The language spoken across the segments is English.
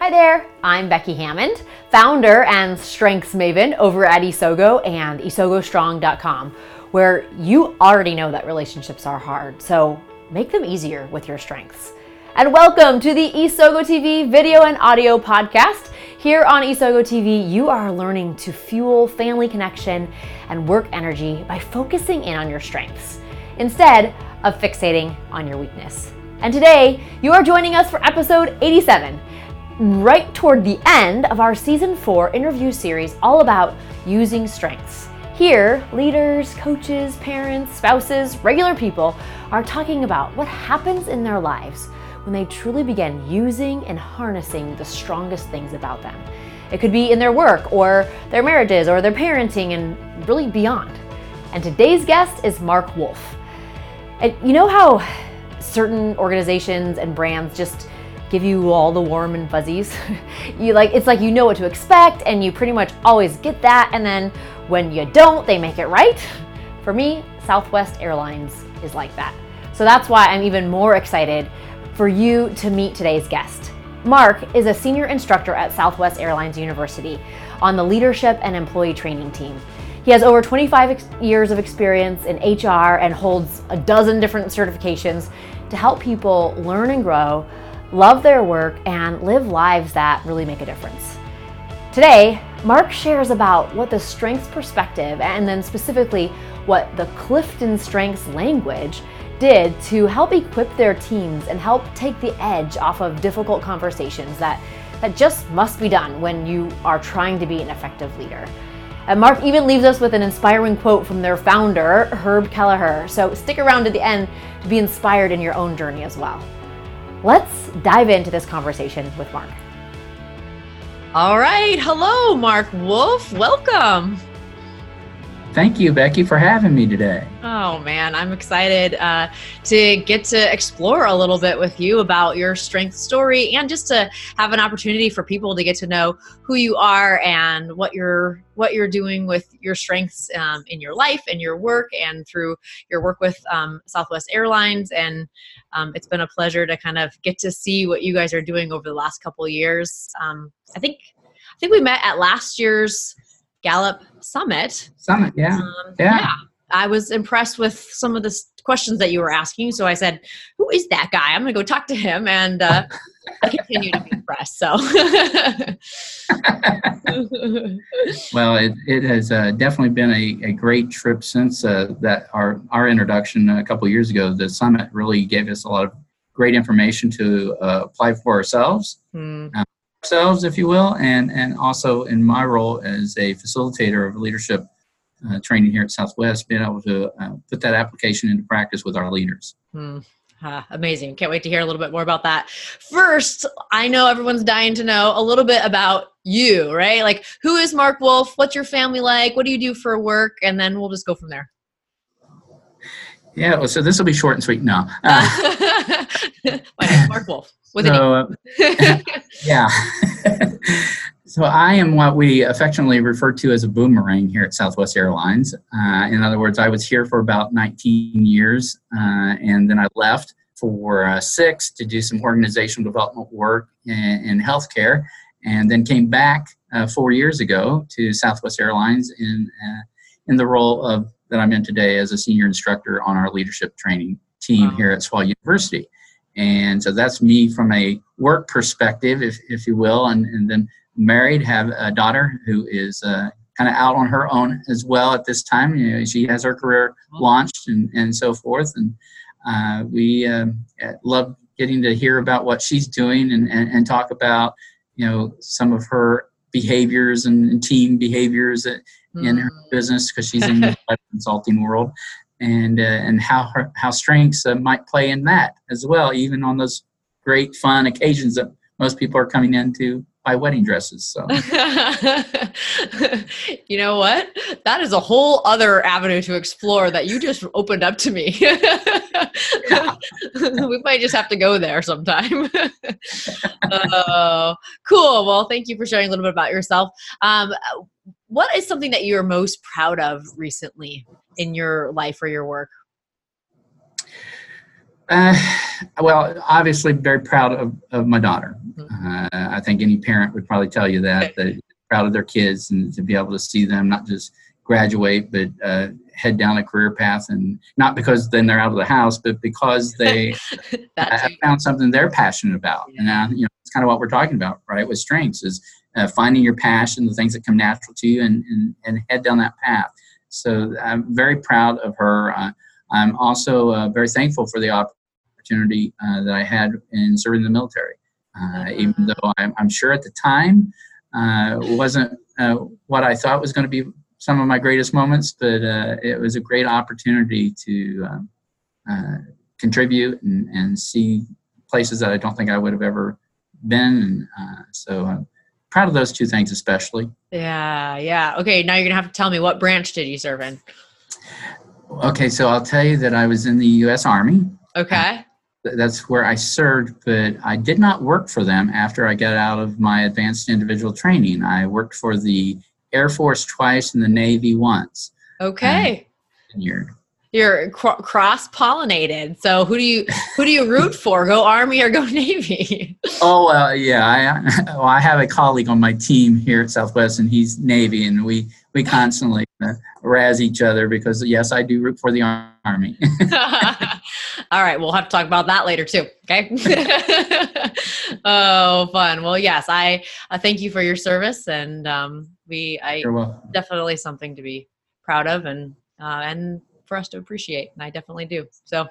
Hi there, I'm Becky Hammond, founder and strengths maven over at Isogo and isogostrong.com, where you already know that relationships are hard, so make them easier with your strengths. And welcome to the Isogo TV video and audio podcast. Here on Isogo TV, you are learning to fuel family connection and work energy by focusing in on your strengths instead of fixating on your weakness. And today, you are joining us for episode 87 right toward the end of our season four interview series all about using strengths. Here, leaders, coaches, parents, spouses, regular people are talking about what happens in their lives when they truly begin using and harnessing the strongest things about them. It could be in their work or their marriages or their parenting and really beyond. And today's guest is Mark Wolf. And you know how certain organizations and brands just give you all the warm and fuzzies. you like it's like you know what to expect and you pretty much always get that and then when you don't, they make it right. For me, Southwest Airlines is like that. So that's why I'm even more excited for you to meet today's guest. Mark is a senior instructor at Southwest Airlines University on the leadership and employee training team. He has over 25 ex- years of experience in HR and holds a dozen different certifications to help people learn and grow love their work, and live lives that really make a difference. Today, Mark shares about what the strengths perspective and then specifically what the Clifton Strengths language did to help equip their teams and help take the edge off of difficult conversations that, that just must be done when you are trying to be an effective leader. And Mark even leaves us with an inspiring quote from their founder, Herb Kelleher. So stick around to the end to be inspired in your own journey as well. Let's dive into this conversation with Mark. All right. Hello, Mark Wolf. Welcome. Thank you, Becky, for having me today. Oh, man, I'm excited uh, to get to explore a little bit with you about your strength story and just to have an opportunity for people to get to know who you are and what you're what you're doing with your strengths um, in your life and your work and through your work with um, Southwest Airlines. And um, it's been a pleasure to kind of get to see what you guys are doing over the last couple years. Um, I think I think we met at last year's Gallup Summit. Summit, yeah. Um, yeah. yeah. I was impressed with some of the questions that you were asking. So I said, Who is that guy? I'm going to go talk to him. And uh, I continue to be impressed. So, well, it, it has uh, definitely been a, a great trip since uh, that our, our introduction a couple years ago. The summit really gave us a lot of great information to uh, apply for ourselves. Mm ourselves, if you will, and, and also in my role as a facilitator of leadership uh, training here at Southwest, being able to uh, put that application into practice with our leaders. Hmm. Ah, amazing. Can't wait to hear a little bit more about that. First, I know everyone's dying to know a little bit about you, right? Like, who is Mark Wolf? What's your family like? What do you do for work? And then we'll just go from there. Yeah, well, so this will be short and sweet. No. Uh, Mark Wolf. With so, uh, yeah. so I am what we affectionately refer to as a boomerang here at Southwest Airlines. Uh, in other words, I was here for about 19 years, uh, and then I left for uh, six to do some organizational development work in, in healthcare, and then came back uh, four years ago to Southwest Airlines in uh, in the role of that I'm in today as a senior instructor on our leadership training team wow. here at Swell University. And so that's me from a work perspective, if, if you will. And, and then married, have a daughter who is uh, kind of out on her own as well at this time. You know, she has her career launched and, and so forth. And uh, we uh, love getting to hear about what she's doing and, and, and, talk about, you know, some of her behaviors and, team behaviors in her mm. business because she's in the consulting world and uh, and how her, how strengths uh, might play in that as well, even on those great fun occasions that most people are coming into by wedding dresses. So, you know what? That is a whole other avenue to explore that you just opened up to me. we might just have to go there sometime. uh, cool. Well, thank you for sharing a little bit about yourself. Um, what is something that you're most proud of recently in your life or your work? Uh, well, obviously, very proud of, of my daughter. Mm-hmm. Uh, I think any parent would probably tell you that that proud of their kids and to be able to see them not just graduate but uh, head down a career path and not because then they're out of the house but because they have found something they're passionate about yeah. and now you know it's kind of what we're talking about right with strengths is uh, finding your passion the things that come natural to you and, and, and head down that path so i'm very proud of her uh, i'm also uh, very thankful for the opportunity uh, that i had in serving the military uh, even mm-hmm. though I'm, I'm, sure at the time uh, wasn't what i thought was going to be some of my greatest moments, but uh, it was a great opportunity to um, uh, contribute and, and, see places that I don't think I would have ever been. And uh, so I'm proud of those two things, especially. Yeah, yeah. Okay, now you're going to have to tell me what branch did you serve in? Okay, so I'll tell you that I was in the U.S. Army. Okay. That's where I served, but I did not work for them after I got out of my advanced individual training. I worked for the Air Force twice and the Navy once. Okay. you're you're cr- cross pollinated. So who do you who do you root for? Go Army or go Navy? oh uh, yeah, I well, I have a colleague on my team here at Southwest, and he's Navy, and we we constantly uh, razz each other because yes, I do root for the Army. All right, we'll have to talk about that later too. Okay. oh, fun. Well, yes, I uh, thank you for your service, and um, we I definitely something to be proud of, and uh, and for us to appreciate, and I definitely do. So.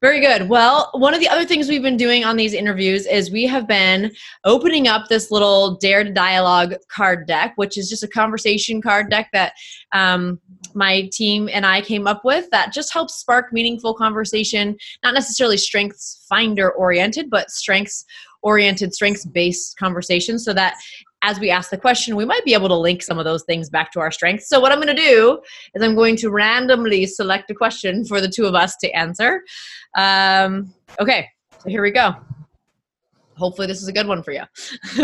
Very good. Well, one of the other things we've been doing on these interviews is we have been opening up this little Dare to Dialogue card deck, which is just a conversation card deck that um, my team and I came up with that just helps spark meaningful conversation, not necessarily strengths finder oriented, but strengths oriented, strengths based conversation so that as we ask the question, we might be able to link some of those things back to our strengths. So, what I'm going to do is I'm going to randomly select a question for the two of us to answer. Um, okay, so here we go hopefully this is a good one for you.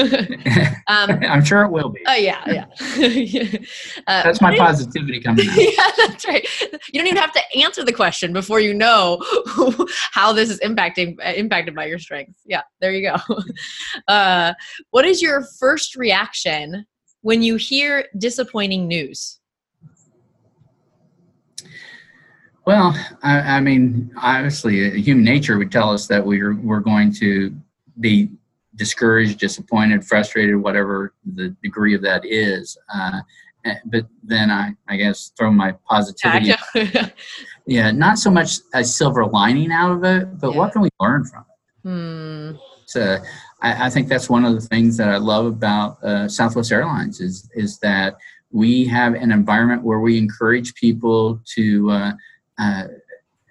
um, I'm sure it will be. Oh yeah, yeah. uh, that's my positivity coming out. yeah, that's right. You don't even have to answer the question before you know how this is impacting uh, impacted by your strengths. Yeah, there you go. Uh, what is your first reaction when you hear disappointing news? Well, I, I, mean, obviously, human nature would tell us that we're we're going to be discouraged, disappointed, frustrated, whatever the degree of that is. Uh, eh, but then I, I guess, throw my positivity. yeah, not so much a silver lining out of it, but yeah. what can we learn from it? Hmm. So I, I, think that's one of the things that I love about uh, Southwest Airlines is is that we have an environment where we encourage people to. Uh, uh,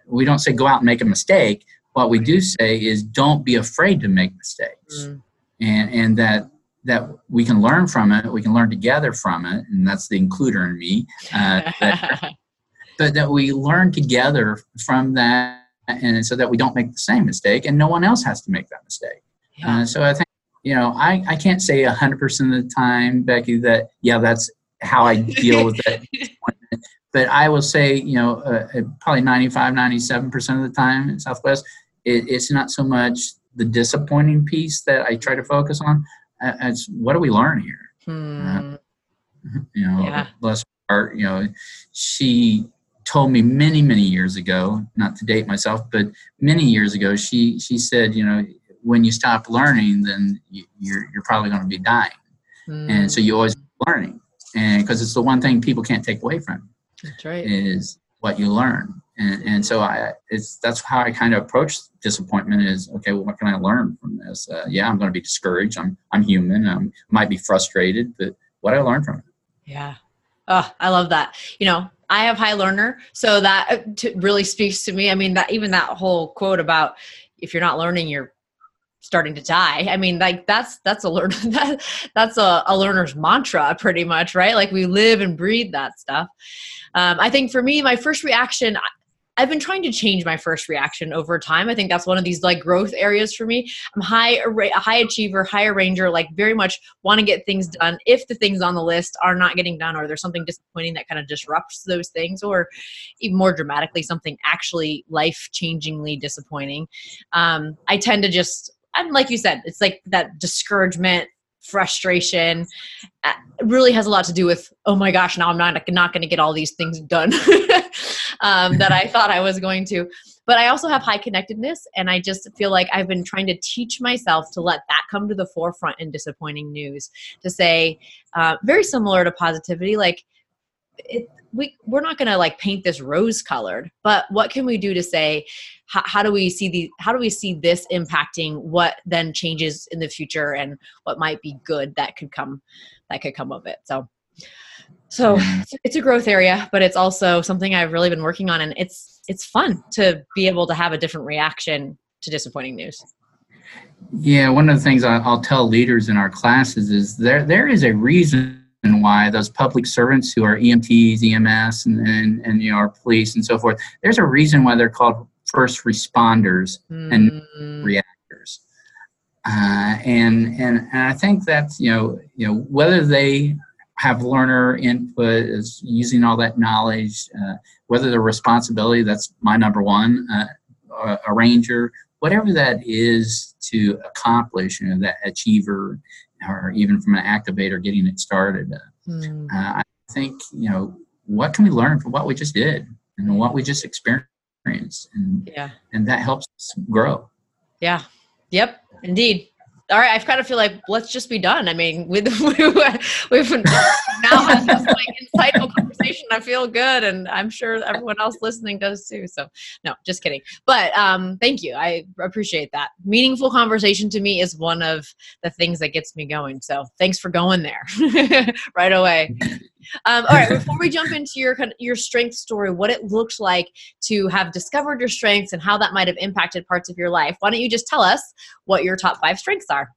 we don't say go out and make a mistake, what we do say is don't be afraid to make mistakes, mm. and and that that we can learn from it. We can learn together from it, and that's the includer in me. Uh, that, but that we learn together from that, and so that we don't make the same mistake, and no one else has to make that mistake. Yeah. Uh, so I think you know I, I can't say 100% of the time becky that yeah that's how i deal with it but i will say you know uh, uh probably 95 97% of the time in southwest it, it's not so much the disappointing piece that I try to focus on. It's what do we learn here? Hmm. Uh, you know, yeah. bless her. You know, she told me many many years ago, not to date myself, but many years ago, she she said, you know, when you stop learning, then you, you're, you're probably going to be dying, hmm. and so you always learning, and because it's the one thing people can't take away from. That's right. Is what you learn and and so I it's that's how I kind of approach disappointment is okay well what can I learn from this? Uh, yeah I'm going to be discouraged. I'm I'm human. I might be frustrated but what I learned from it. Yeah. Oh I love that. You know I have high learner so that uh, really speaks to me. I mean that even that whole quote about if you're not learning you're starting to die. I mean like that's that's a learner that, that's a, a learner's mantra pretty much right? Like we live and breathe that stuff. Um, i think for me my first reaction I've been trying to change my first reaction over time. I think that's one of these like growth areas for me. I'm high a high achiever, high arranger, like very much want to get things done. If the things on the list are not getting done or there's something disappointing that kind of disrupts those things or even more dramatically something actually life-changingly disappointing, um, I tend to just and like you said, it's like that discouragement, frustration. uh, really has a lot to do with oh my gosh, now I'm not not going to get all these things done um, that I thought I was going to. But I also have high connectedness, and I just feel like I've been trying to teach myself to let that come to the forefront in disappointing news. To say, uh, very similar to positivity, like it, we we're not going to like paint this rose colored but what can we do to say how, how do we see the how do we see this impacting what then changes in the future and what might be good that could come that could come of it so so it's a growth area but it's also something i've really been working on and it's it's fun to be able to have a different reaction to disappointing news yeah one of the things i'll tell leaders in our classes is there there is a reason why those public servants who are EMTs, EMS, and, and, and you know, our police and so forth, there's a reason why they're called first responders mm. and reactors. Uh, and, and and I think that's you know you know whether they have learner input is using all that knowledge, uh, whether the responsibility that's my number one, uh, arranger, whatever that is to accomplish, you know, that achiever or even from an activator getting it started. Mm. Uh, I think, you know, what can we learn from what we just did and what we just experienced? And, yeah. and that helps us grow. Yeah. Yep. Indeed all right, I kind of feel like let's just be done. I mean, with we've now had this like insightful conversation. I feel good, and I'm sure everyone else listening does too. So, no, just kidding. But um, thank you. I appreciate that. Meaningful conversation to me is one of the things that gets me going. So, thanks for going there right away. Um, all right, before we jump into your your strength story, what it looked like to have discovered your strengths and how that might have impacted parts of your life, why don't you just tell us what your top five strengths are?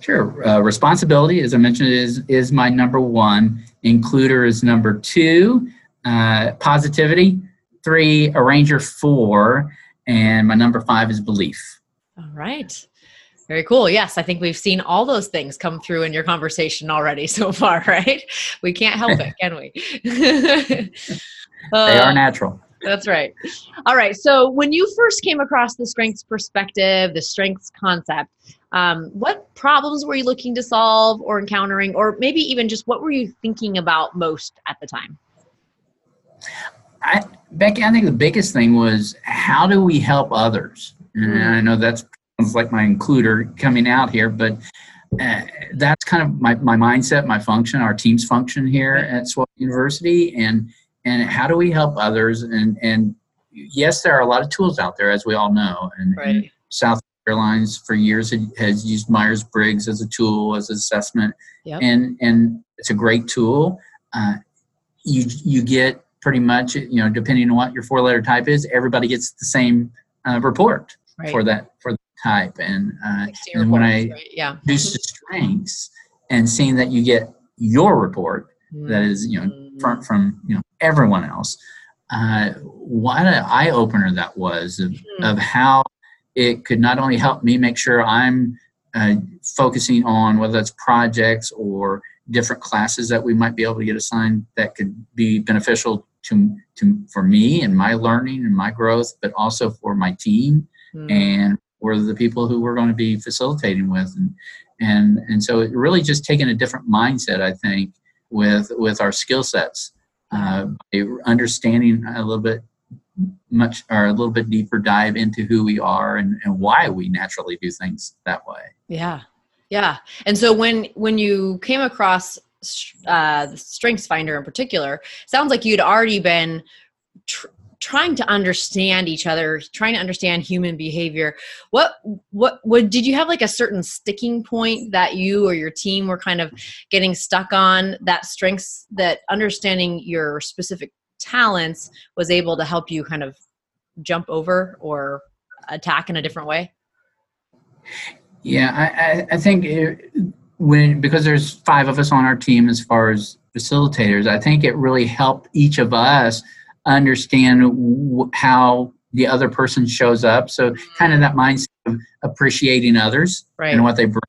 Sure. Uh, responsibility, as I mentioned, is is my number one. Includer is number two. Uh, positivity, three. Arranger, four. And my number five is belief. All right. Very cool. Yes, I think we've seen all those things come through in your conversation already so far, right? We can't help it, can we? uh, they are natural. That's right. All right. So, when you first came across the strengths perspective, the strengths concept, um, what problems were you looking to solve or encountering, or maybe even just what were you thinking about most at the time? I, Becky, I think the biggest thing was how do we help others? And mm. I know that's like my includer coming out here, but uh, that's kind of my, my mindset, my function, our team's function here at Swell University, and and how do we help others? And and yes, there are a lot of tools out there, as we all know, and, right. and South Airlines for years has used Myers Briggs as a tool as an assessment, yep. and and it's a great tool. Uh, you you get pretty much you know depending on what your four letter type is, everybody gets the same uh, report right. for that for type. And, uh, and when I right? yeah. reduce the strengths and seeing that you get your report mm-hmm. that is, you know, mm-hmm. from, from, you know, everyone else, uh, what an eye opener that was of, mm-hmm. of how it could not only help me make sure I'm uh, focusing on whether that's projects or different classes that we might be able to get assigned that could be beneficial to, to for me and my learning and my growth, but also for my team mm. and were the people who we're going to be facilitating with. And and and so it really just taking a different mindset i think with with our skill sets uh, understanding a little bit much or a little bit deeper dive into who we are and, and why we naturally do things that way. Yeah. Yeah. And so when when you came across uh, the strengths finder in particular sounds like you'd already been tr- trying to understand each other trying to understand human behavior. What what what did you have like a certain sticking point that you or your team were kind of getting stuck on that strengths that understanding your specific talents was able to help you kind of jump over or attack in a different way? Yeah i i think it, when because there's five of us on our team as far as facilitators i think it really helped each of us understand w- how the other person shows up. So kind of that mindset of appreciating others right. and what they bring.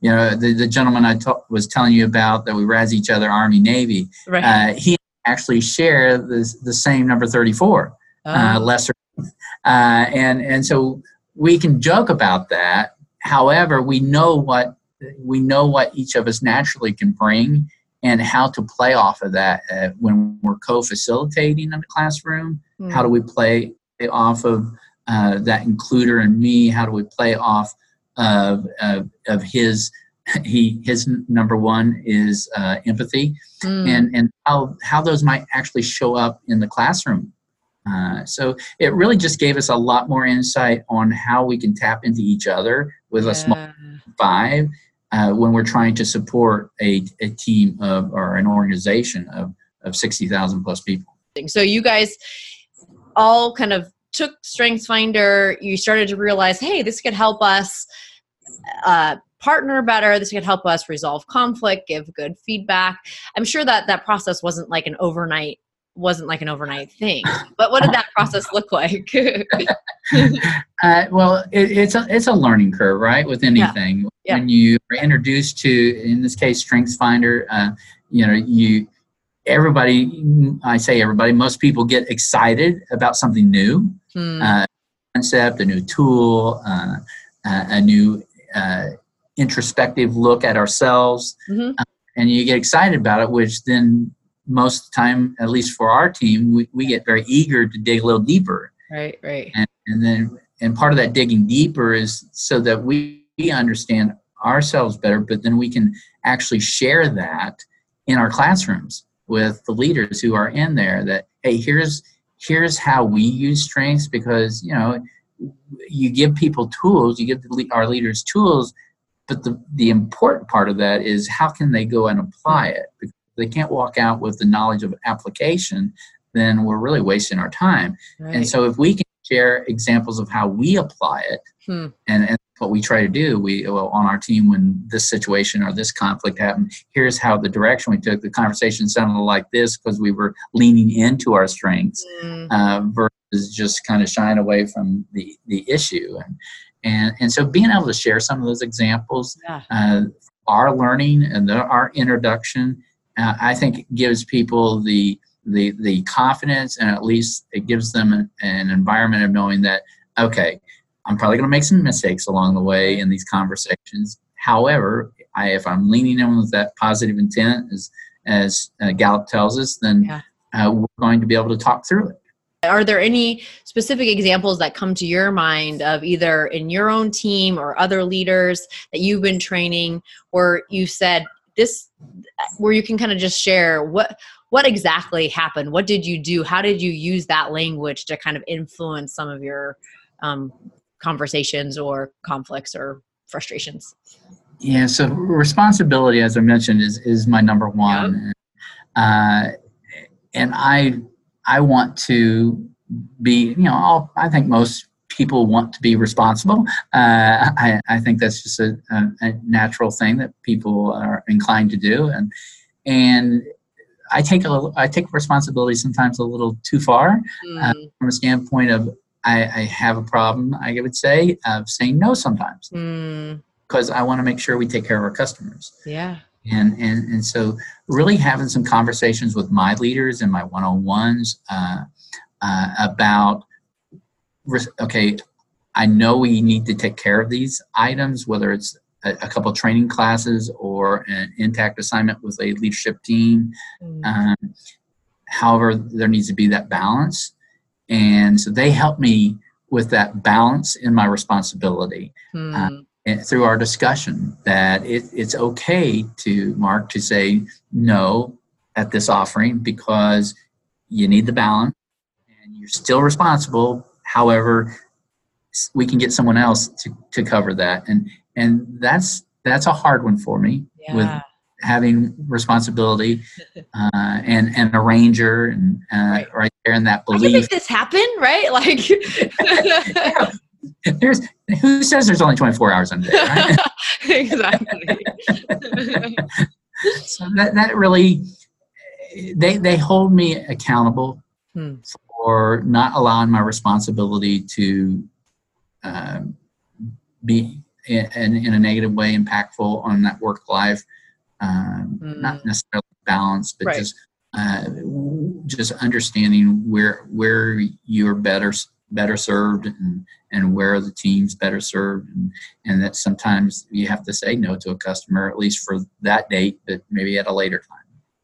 You know, the, the gentleman I ta- was telling you about that we razz each other, Army, Navy, right. uh, he actually share the, the same number 34, uh, oh. uh, lesser. Uh, and, and so we can joke about that, however, we know what we know what each of us naturally can bring and how to play off of that uh, when we're co-facilitating in the classroom. Mm. How do we play off of uh, that includer and me? How do we play off of of, of his he his number one is uh, empathy Mm. and and how how those might actually show up in the classroom. Uh, so it really just gave us a lot more insight on how we can tap into each other with a small five uh, when we're trying to support a, a team of or an organization of of sixty thousand plus people. So you guys all kind of took Strengths Finder. You started to realize, hey, this could help us uh, partner better. This could help us resolve conflict, give good feedback. I'm sure that that process wasn't like an overnight wasn't like an overnight thing. But what did that process look like? Uh, well, it, it's a it's a learning curve, right? With anything, Yeah. when you are introduced to, in this case, Strengths Finder, uh, you know, you everybody, I say everybody, most people get excited about something new, Hmm. uh, concept, a new tool, uh, a a new uh, introspective look at ourselves, Mhm. and you get excited about it, which then most of the time, at least for our team, we, we get very eager to dig a little deeper Right, right. and, and then and part of that digging deeper is so that we, we understand ourselves better but then we can actually share that in our classrooms with the leaders who are in there that hey here's here's how we use strengths because you know you give people tools you give the, our leaders tools but the, the important part of that is how can they go and apply it because they can't walk out with the knowledge of application then we're really wasting our time right. and so if we can share examples of how we apply it, Hmm. and, and what we try to do, we well on our team when this situation or this conflict happened, here's how the direction we took. The conversation sounded like this because we were leaning into our strengths Hmm. uh, versus just kind of shying away from the the issue. And and and so being able to share some of those examples, Yeah. uh, our learning and the, our introduction, uh, I think gives people the the the confidence and at least it gives them an, an environment of knowing that okay i'm probably going to make some mistakes along the way in these conversations however I, if i'm leaning in with that positive intent as as uh, gallup tells us then Yeah. uh, we're going to be able to talk through it Are there any specific examples that come to your mind of either in your own team or other leaders that you've been training where you said this where you can kind of just share what what exactly happened? What did you do? How did you use that language to kind of influence some of your um, conversations or conflicts or frustrations? Yeah, so responsibility, as I mentioned, is is my number one, uh, and I I want to be, you know, I'll, I think most people want to be responsible. Uh, I I think that's just a, a, a natural thing that people are inclined to do, and and I take a I take responsibility sometimes a little too far Mm, from a standpoint of I, I have a problem. I would say of saying no sometimes mm, because I want to make sure we take care of our customers. yeah And, and, and so really having some conversations with my leaders and my one-on-ones uh, uh, about, okay, I know we need to take care of these items, whether it's a, a couple training classes or an intact assignment with a leadership team. Mm, Um, however, there needs to be that balance. And so they help me with that balance in my responsibility mm, and through our discussion that it, it's okay to mark to say no at this offering because you need the balance and you're still responsible however we can get someone else to, to cover that and and that's that's a hard one for me with having responsibility uh, and and arranger and uh, Right. right. there in that I belief make this happen, right? Like, there's who says there's only 24 hours in a day right exactly. so that, that really they they hold me accountable Hmm. For not allowing my responsibility to um, be in, in a negative way impactful on that work life um, not necessarily balance but Right. just uh, just understanding where where you're better better served and, and where the teams better served. And, and that sometimes you have to say no to a customer at least for that date but maybe at a later time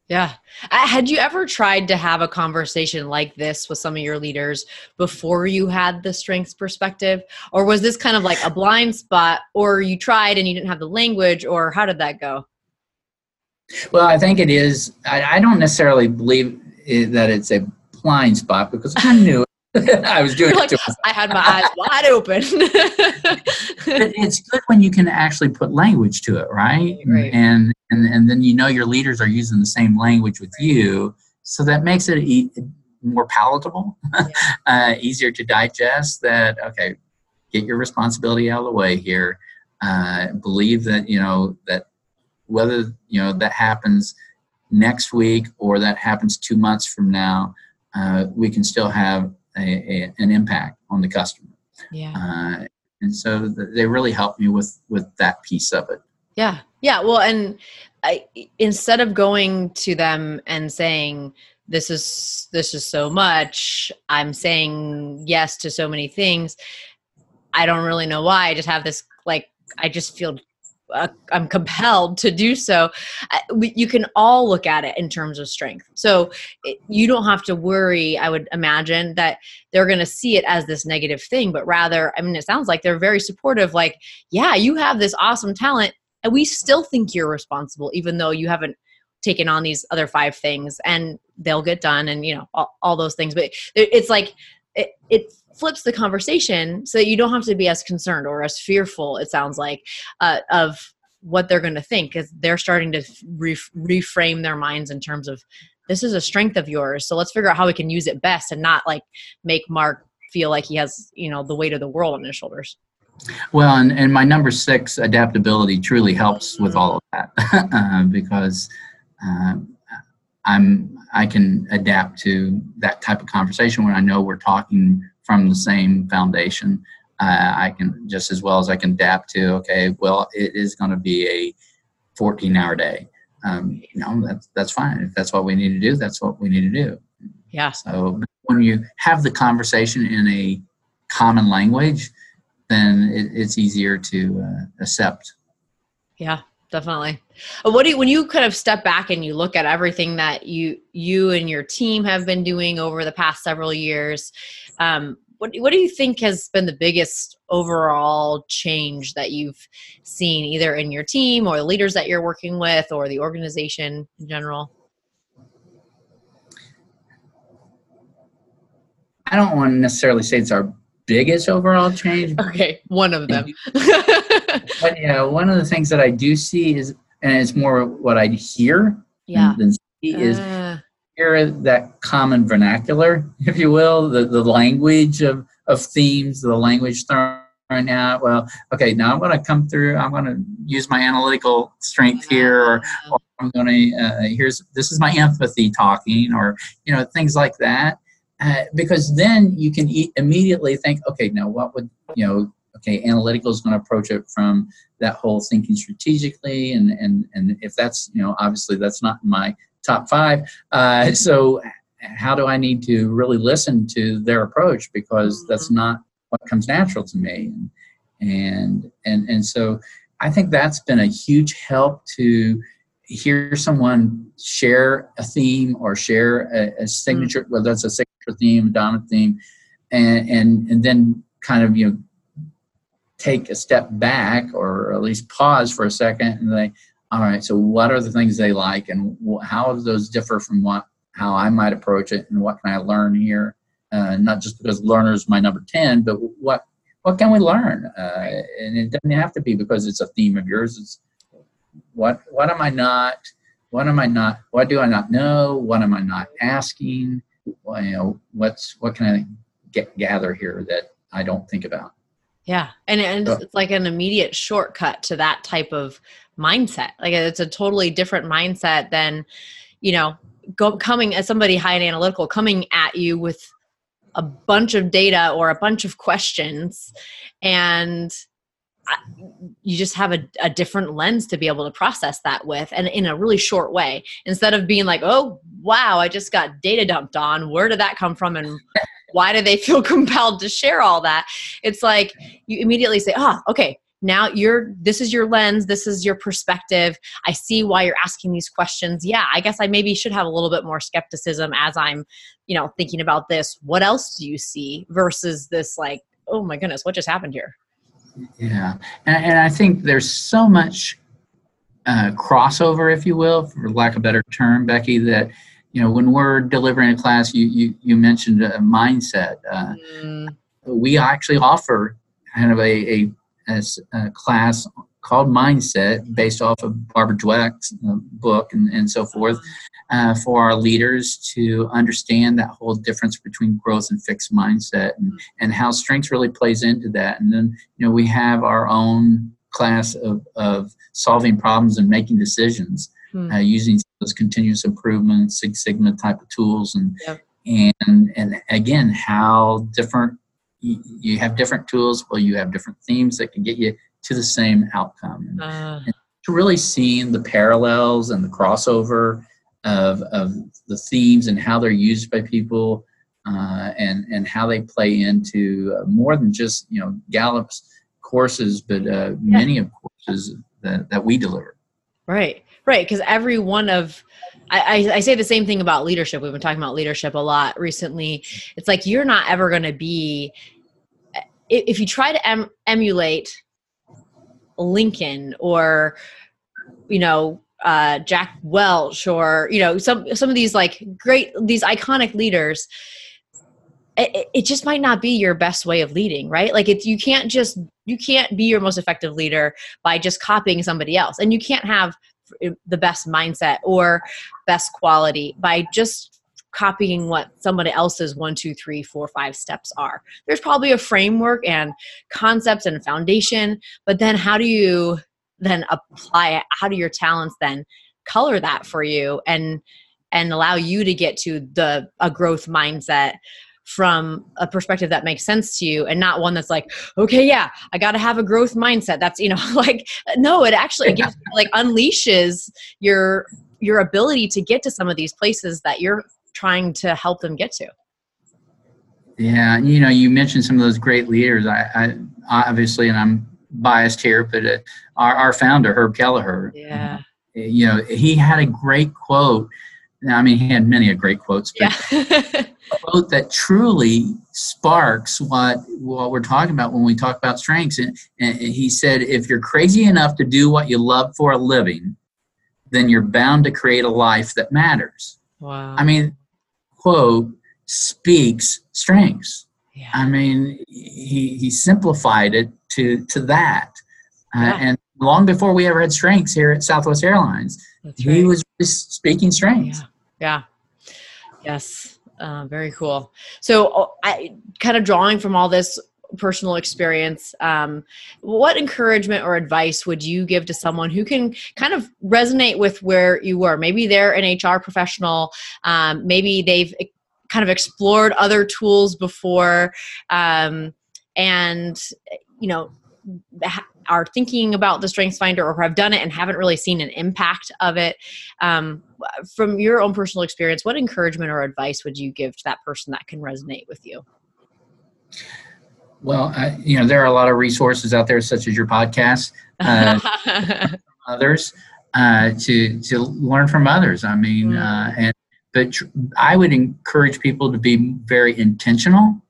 yeah. Uh, had you ever tried to have a conversation like this with some of your leaders before you had the strengths perspective? Or was this kind of like a blind spot, or you tried and you didn't have the language, or how did that go? Well, I think it is. I, I don't necessarily believe it, that it's a blind spot because I knew I was doing like, I had my eyes wide open. it's good when you can actually put language to it, right? right? And and and then you know your leaders are using the same language with you, so that makes it e- more palatable, yeah. uh, easier to digest. That okay, get your responsibility out of the way here. Uh, believe that you know that whether you know that happens next week or that happens two months from now, uh, we can still have a, a, an impact on the customer. Yeah. Uh, and so they really helped me with with that piece of it. Yeah. Yeah. Well, and I, instead of going to them and saying this is this is so much, I'm saying yes to so many things. I don't really know why. I just have this like I just feel uh, I'm compelled to do so. we, you can all look at it in terms of strength. So it, you don't have to worry, I would imagine, that they're going to see it as this negative thing, but rather, I mean, it sounds like they're very supportive. Like, yeah, you have this awesome talent, and we still think you're responsible, even though you haven't taken on these other five things, and they'll get done, and you know, all, all those things. But it, it's like, it flips the conversation so that you don't have to be as concerned or as fearful it sounds like uh, of what they're going to think because they're starting to re- reframe their minds in terms of this is a strength of yours so let's figure out how we can use it best and not like make mark feel like he has you know the weight of the world on his shoulders. Well and, and my number six adaptability truly helps with all of that uh, because uh, i'm i can adapt to that type of conversation when i know we're talking from the same foundation. Uh, I can just as well as I can adapt to. Okay, well, it is going to be a 14 hour day. Um, you know, that's that's fine. If that's what we need to do, that's what we need to do. Yeah. So when you have the conversation in a common language, then it, it's easier to uh, accept. Yeah, definitely. Uh, what do you, when you kind of step back and you look at everything that you you and your team have been doing over the past several years? Um, what what do you think has been the biggest overall change that you've seen either in your team or the leaders that you're working with or the organization in general? I don't want to necessarily say it's our biggest overall change. Okay, one of them. but yeah, one of the things that I do see is, and it's more what I hear yeah. than see, is uh. hear that common vernacular, if you will, the, the language of, of themes, the language thrown out. Well, okay, now I'm going to come through. I'm going to use my analytical strength here, or, or I'm going to uh, here's this is my empathy talking, or you know things like that. Uh, because then you can e- immediately think, okay, now what would you know? Okay, analytical is going to approach it from that whole thinking strategically, and and and if that's you know obviously that's not my top five. Uh, so how do I need to really listen to their approach because that's mm-hmm. not what comes natural to me, and and and, and so I think that's been a huge help to hear someone share a theme or share a, a signature, mm-hmm. whether that's a signature theme, a dominant theme, and, and and then kind of you know take a step back or at least pause for a second and say, all right, so what are the things they like and how do those differ from what how I might approach it and what can I learn here? Uh, not just because learners my number ten, but what what can we learn? Uh, and it doesn't have to be because it's a theme of yours. It's what what am I not? What am I not? What do I not know? What am I not asking? You know, what's what can I get gather here that I don't think about? Yeah, and and so, it's like an immediate shortcut to that type of mindset. Like it's a totally different mindset than, you know, go, coming as somebody high and analytical coming at you with a bunch of data or a bunch of questions and you just have a, a different lens to be able to process that with and in a really short way. Instead of being like oh wow i just got data dumped on. Where did that come from and why do they feel compelled to share all that? It's like you immediately say ah oh, okay now you're this is your lens. This is your perspective. I see why you're asking these questions. Yeah i guess i maybe should have a little bit more skepticism as i'm you know thinking about this. What else do you see versus this like oh my goodness what just happened here yeah and, and i think there's so much uh, crossover if you will for lack of a better term becky that you know when we're delivering a class you you, you mentioned a mindset uh, mm. we actually offer kind of a, a as a class called Mindset, based off of Barbara Dweck's uh, book and, and so forth, uh, for our leaders to understand that whole difference between growth and fixed mindset and, and how strength really plays into that. And then, you know, we have our own class of, of solving problems and making decisions hmm. uh, using those continuous improvement, Six Sigma type of tools. And, yep. and, and again, how different you, have different tools well you have different themes that can get you to the same outcome uh. and to really seeing the parallels and the crossover of, of the themes and how they're used by people uh, and and how they play into uh, more than just you know Gallup's courses, but uh, yeah. many of courses that, that we deliver. Right, right, because every one of I, I, say the same thing about leadership. We've been talking about leadership a lot recently. It's like you're not ever going to be, if you try to em, emulate Lincoln or, you know, uh, Jack Welch or you know some some of these like great these iconic leaders, it, it just might not be your best way of leading, right? Like it's you can't just you can't be your most effective leader by just copying somebody else, and you can't have the best mindset or best quality by just copying what somebody else's one two three four five steps are. There's probably a framework and concepts and foundation but then how do you then apply it? How do your talents then color that for you and and allow you to get to the a growth mindset from a perspective that makes sense to you and not one that's like okay yeah i got to have a growth mindset. That's you know like no it actually gives, like unleashes your your ability to get to some of these places that you're trying to help them get to yeah you know you mentioned some of those great leaders i, I obviously and i'm biased here but uh, our, our founder herb kelleher yeah you know he had a great quote I mean, he had many a great quotes, but yeah. quote that truly sparks what what we're talking about when we talk about strengths. And, and he said, if you're crazy enough to do what you love for a living, then you're bound to create a life that matters. Wow. I mean, quote speaks strengths. Yeah. I mean, he he simplified it to to that, uh, yeah. uh, and long before we ever had strengths here at Southwest Airlines, That's he right. was speaking strengths. Yeah. yeah. Yes. Uh, very cool. So, oh, I kind of drawing from all this personal experience, um, what encouragement or advice would you give to someone who can kind of resonate with where you were? Maybe they're an HR professional, um, maybe they've kind of explored other tools before, um, and you know are thinking about the strengths finder or have done it and haven't really seen an impact of it um, from your own personal experience what encouragement or advice would you give to that person that can resonate with you well I, you know there are a lot of resources out there such as your podcast uh, others uh, to to learn from others i mean mm. uh, and but tr- i would encourage people to be very intentional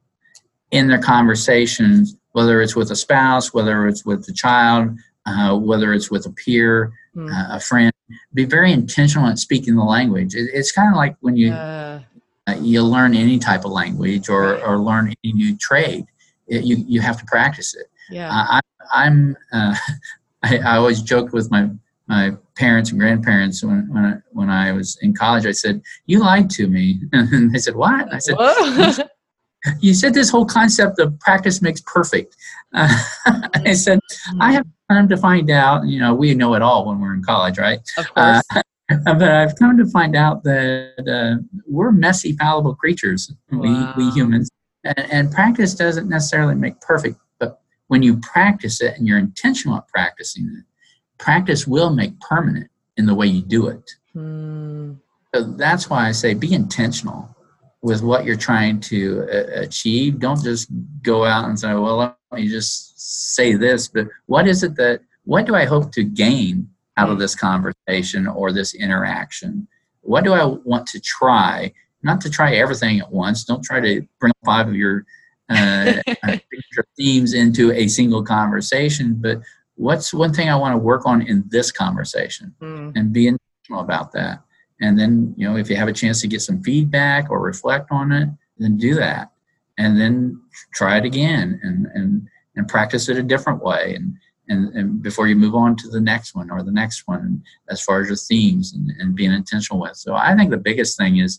in their conversations whether it's with a spouse, whether it's with a child, uh, whether it's with a peer, mm. uh, a friend. Be very intentional at speaking the language. It, it's kind of like when you uh. you learn any type of language or, or learn any new trade. It, you you have to practice it. Yeah. Uh, I, am uh, I, I always joked with my my parents and grandparents when when I, when I was in college. I said, "You lied to me," and they said, "What?" I said, you said this whole concept of practice makes perfect. Uh, I said, I have time to find out, you know, we know it all when we're in college, right? Of course. Uh, but I've come to find out that uh, we're messy, fallible creatures, wow. we, we humans. And, and, practice doesn't necessarily make perfect, but when you practice it and you're intentional at practicing it, practice will make permanent in the way you do it. Hmm. So that's why I say be intentional with what you're trying to uh, achieve. Don't just go out and say, well, let me just say this, but what is it that, what do I hope to gain out of this conversation or this interaction? What do I want to try? Not to try everything at once. Don't try to bring five of your uh, themes into a single conversation, but what's one thing I want to work on in this conversation mm. and be intentional about that. And then, you know, if you have a chance to get some feedback or reflect on it, then do that. And then try it again and, and, and practice it a different way. And, and, and before you move on to the next one or the next one, as far as your themes and, and being intentional with. So I think the biggest thing is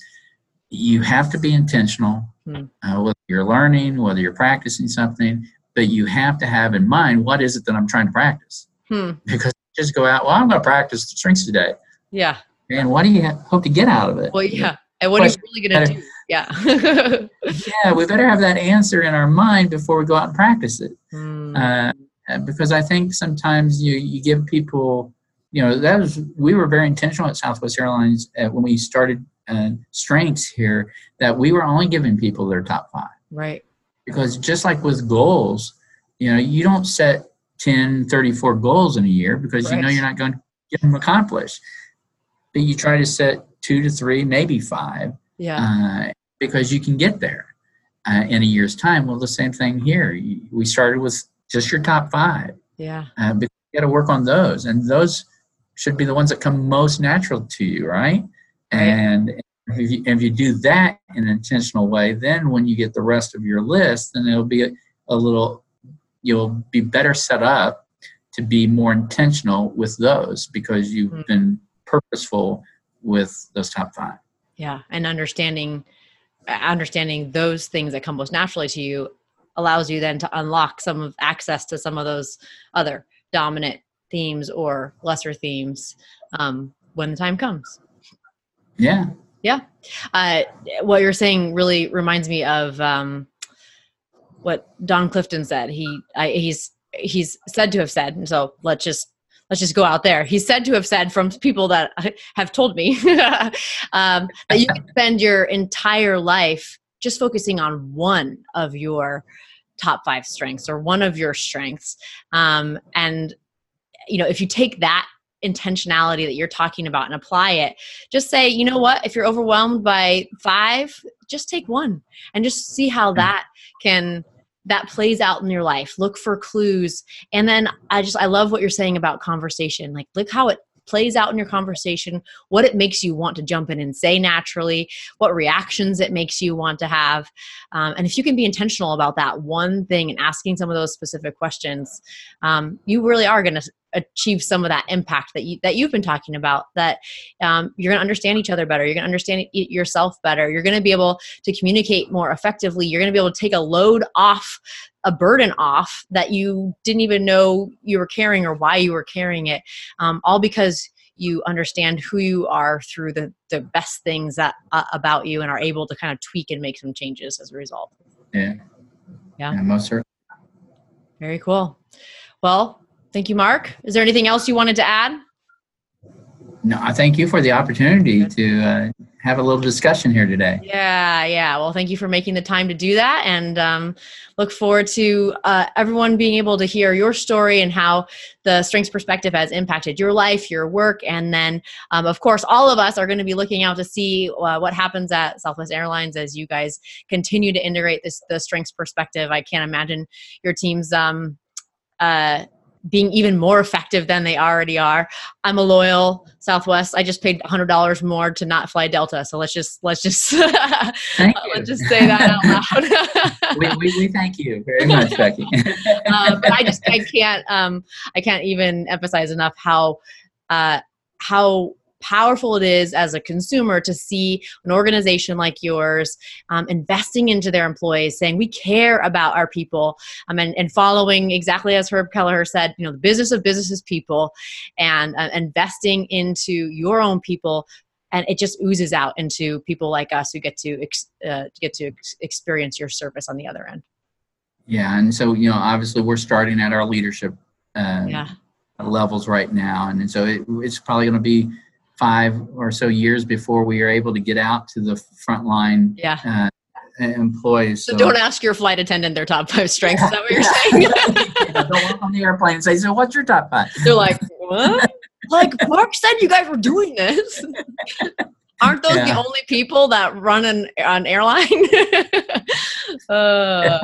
you have to be intentional, hmm. uh, whether you're learning, whether you're practicing something, but you have to have in mind what is it that I'm trying to practice. Hmm. Because just go out, well, I'm going to practice the strengths today. Yeah. And what do you hope to get out of it? Well, yeah. And what are you really going to do? Yeah. yeah, we better have that answer in our mind before we go out and practice it. Hmm. Uh, because I think sometimes you, you give people, you know, that was, we were very intentional at Southwest Airlines uh, when we started uh, strengths here that we were only giving people their top five. Right. Because just like with goals, you know, you don't set 10, 34 goals in a year because right. you know you're not going to get them accomplished but you try to set two to three, maybe five. Yeah. Uh, because you can get there uh, in a year's time. Well, the same thing here. we started with just your top five. Yeah. Uh, but you got to work on those, and those should be the ones that come most natural to you, right? And if you, if you do that in an intentional way, then when you get the rest of your list, then it'll be a, a little, you'll be better set up to be more intentional with those because you've mm-hmm. been purposeful with those top five. Yeah, and understanding understanding those things that come most naturally to you allows you then to unlock some of access to some of those other dominant themes or lesser themes um, when the time comes. Yeah. Yeah. Uh, what you're saying really reminds me of um, what Don Clifton said. He I, he's he's said to have said, so let's just let's just go out there. He's said to have said from people that have told me um, that you can spend your entire life just focusing on one of your top five strengths or one of your strengths. Um, and, you know, if you take that intentionality that you're talking about and apply it, just say, you know what, if you're overwhelmed by five, just take one and just see how that can that plays out in your life. Look for clues. And then i just i love what you're saying about conversation. Like look how it plays out in your conversation what it makes you want to jump in and say naturally what reactions it makes you want to have. Um, and if you can be intentional about that one thing and asking some of those specific questions um, you really are going to achieve some of that impact that you that you've been talking about that um, you're going to understand each other better you're going to understand yourself better you're going to be able to communicate more effectively you're going to be able to take a load off a burden off that you didn't even know you were carrying or why you were carrying it um, all because you understand who you are through the the best things that uh, about you and are able to kind of tweak and make some changes as a result. Yeah. Yeah, yeah most certainly very cool. Well Thank you, Mark. Is there anything else you wanted to add? No, I thank you for the opportunity to uh, have a little discussion here today. Yeah, yeah. Well, thank you for making the time to do that, and um, look forward to uh, everyone being able to hear your story and how the strengths perspective has impacted your life, your work, and then, um, of course, all of us are going to be looking out to see uh, what happens at Southwest Airlines as you guys continue to integrate this the strengths perspective. I can't imagine your team's. Um, uh, being even more effective than they already are. I'm a loyal Southwest. I just paid $100 more to not fly Delta. So let's just let's just let's just say that out loud. we, we, we, thank you very much, Becky. uh, but I just I can't um, I can't even emphasize enough how uh, how powerful it is as a consumer to see an organization like yours um, investing into their employees, saying we care about our people, um, and, and following exactly as Herb Kelleher said, you know, the business of businesses people, and uh, investing into your own people and it just oozes out into people like us who get to ex- uh, get to ex- experience your service on the other end. Yeah, and so you know, obviously, we're starting at our leadership uh, Yeah. levels right now, and, and so it, it's probably going to be five or so years before we are able to get out to the frontline Yeah. uh, employees. So don't ask your flight attendant their top five strengths. Is that what you're saying? Yeah, don't walk on the airplane and say, "So, what's your top five? They're like, what? like Mark said, you guys were doing this. Aren't those the only people that run an an airline? uh,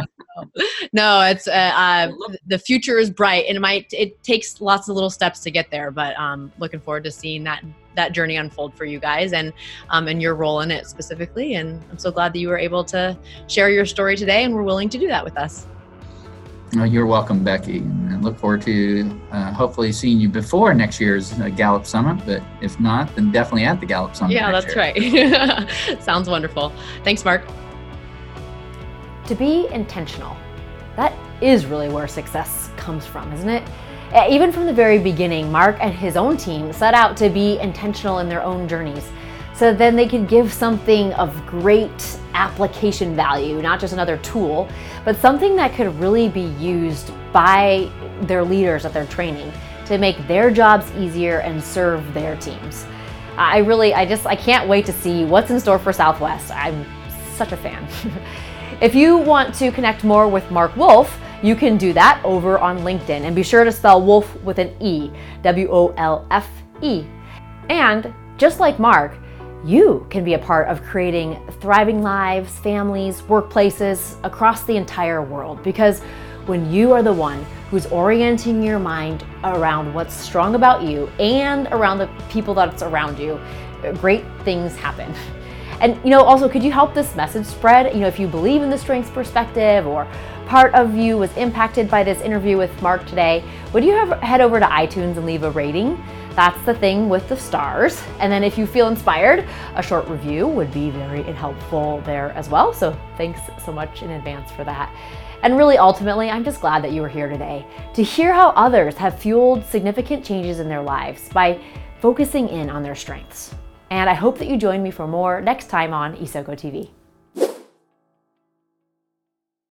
no, it's uh, uh, the future is bright, and it might it takes lots of little steps to get there. But um, looking forward to seeing that that journey unfold for you guys and um, and your role in it specifically. And I'm so glad that you were able to share your story today, and were willing to do that with us. Oh, you're welcome, Becky, and I look forward to uh, hopefully seeing you before next year's uh, Gallup Summit. But if not, then definitely at the Gallup Summit. Yeah, next that's year. right. Sounds wonderful. Thanks, Mark. To be intentional. That is really where success comes from, isn't it? Even from the very beginning, Mark and his own team set out to be intentional in their own journeys. So then they could give something of great application value, not just another tool, but something that could really be used by their leaders at their training to make their jobs easier and serve their teams. I really, I just, I can't wait to see what's in store for Southwest. I'm such a fan. if you want to connect more with Mark Wolfe, you can do that over on LinkedIn. And be sure to spell Wolf with an E, W O L F E. And just like Mark, you can be a part of creating thriving lives, families, workplaces across the entire world. Because when you are the one who's orienting your mind around what's strong about you and around the people that's around you, great things happen. And you know, also, could you help this message spread? You know, if you believe in the strengths perspective or part of you was impacted by this interview with Mark today, would you have, head over to iTunes and leave a rating? That's the thing with the stars. And then if you feel inspired, a short review would be very helpful there as well. So thanks so much in advance for that. And really, ultimately, I'm just glad that you were here today to hear how others have fueled significant changes in their lives by focusing in on their strengths. And I hope that you join me for more next time on Isoko TV.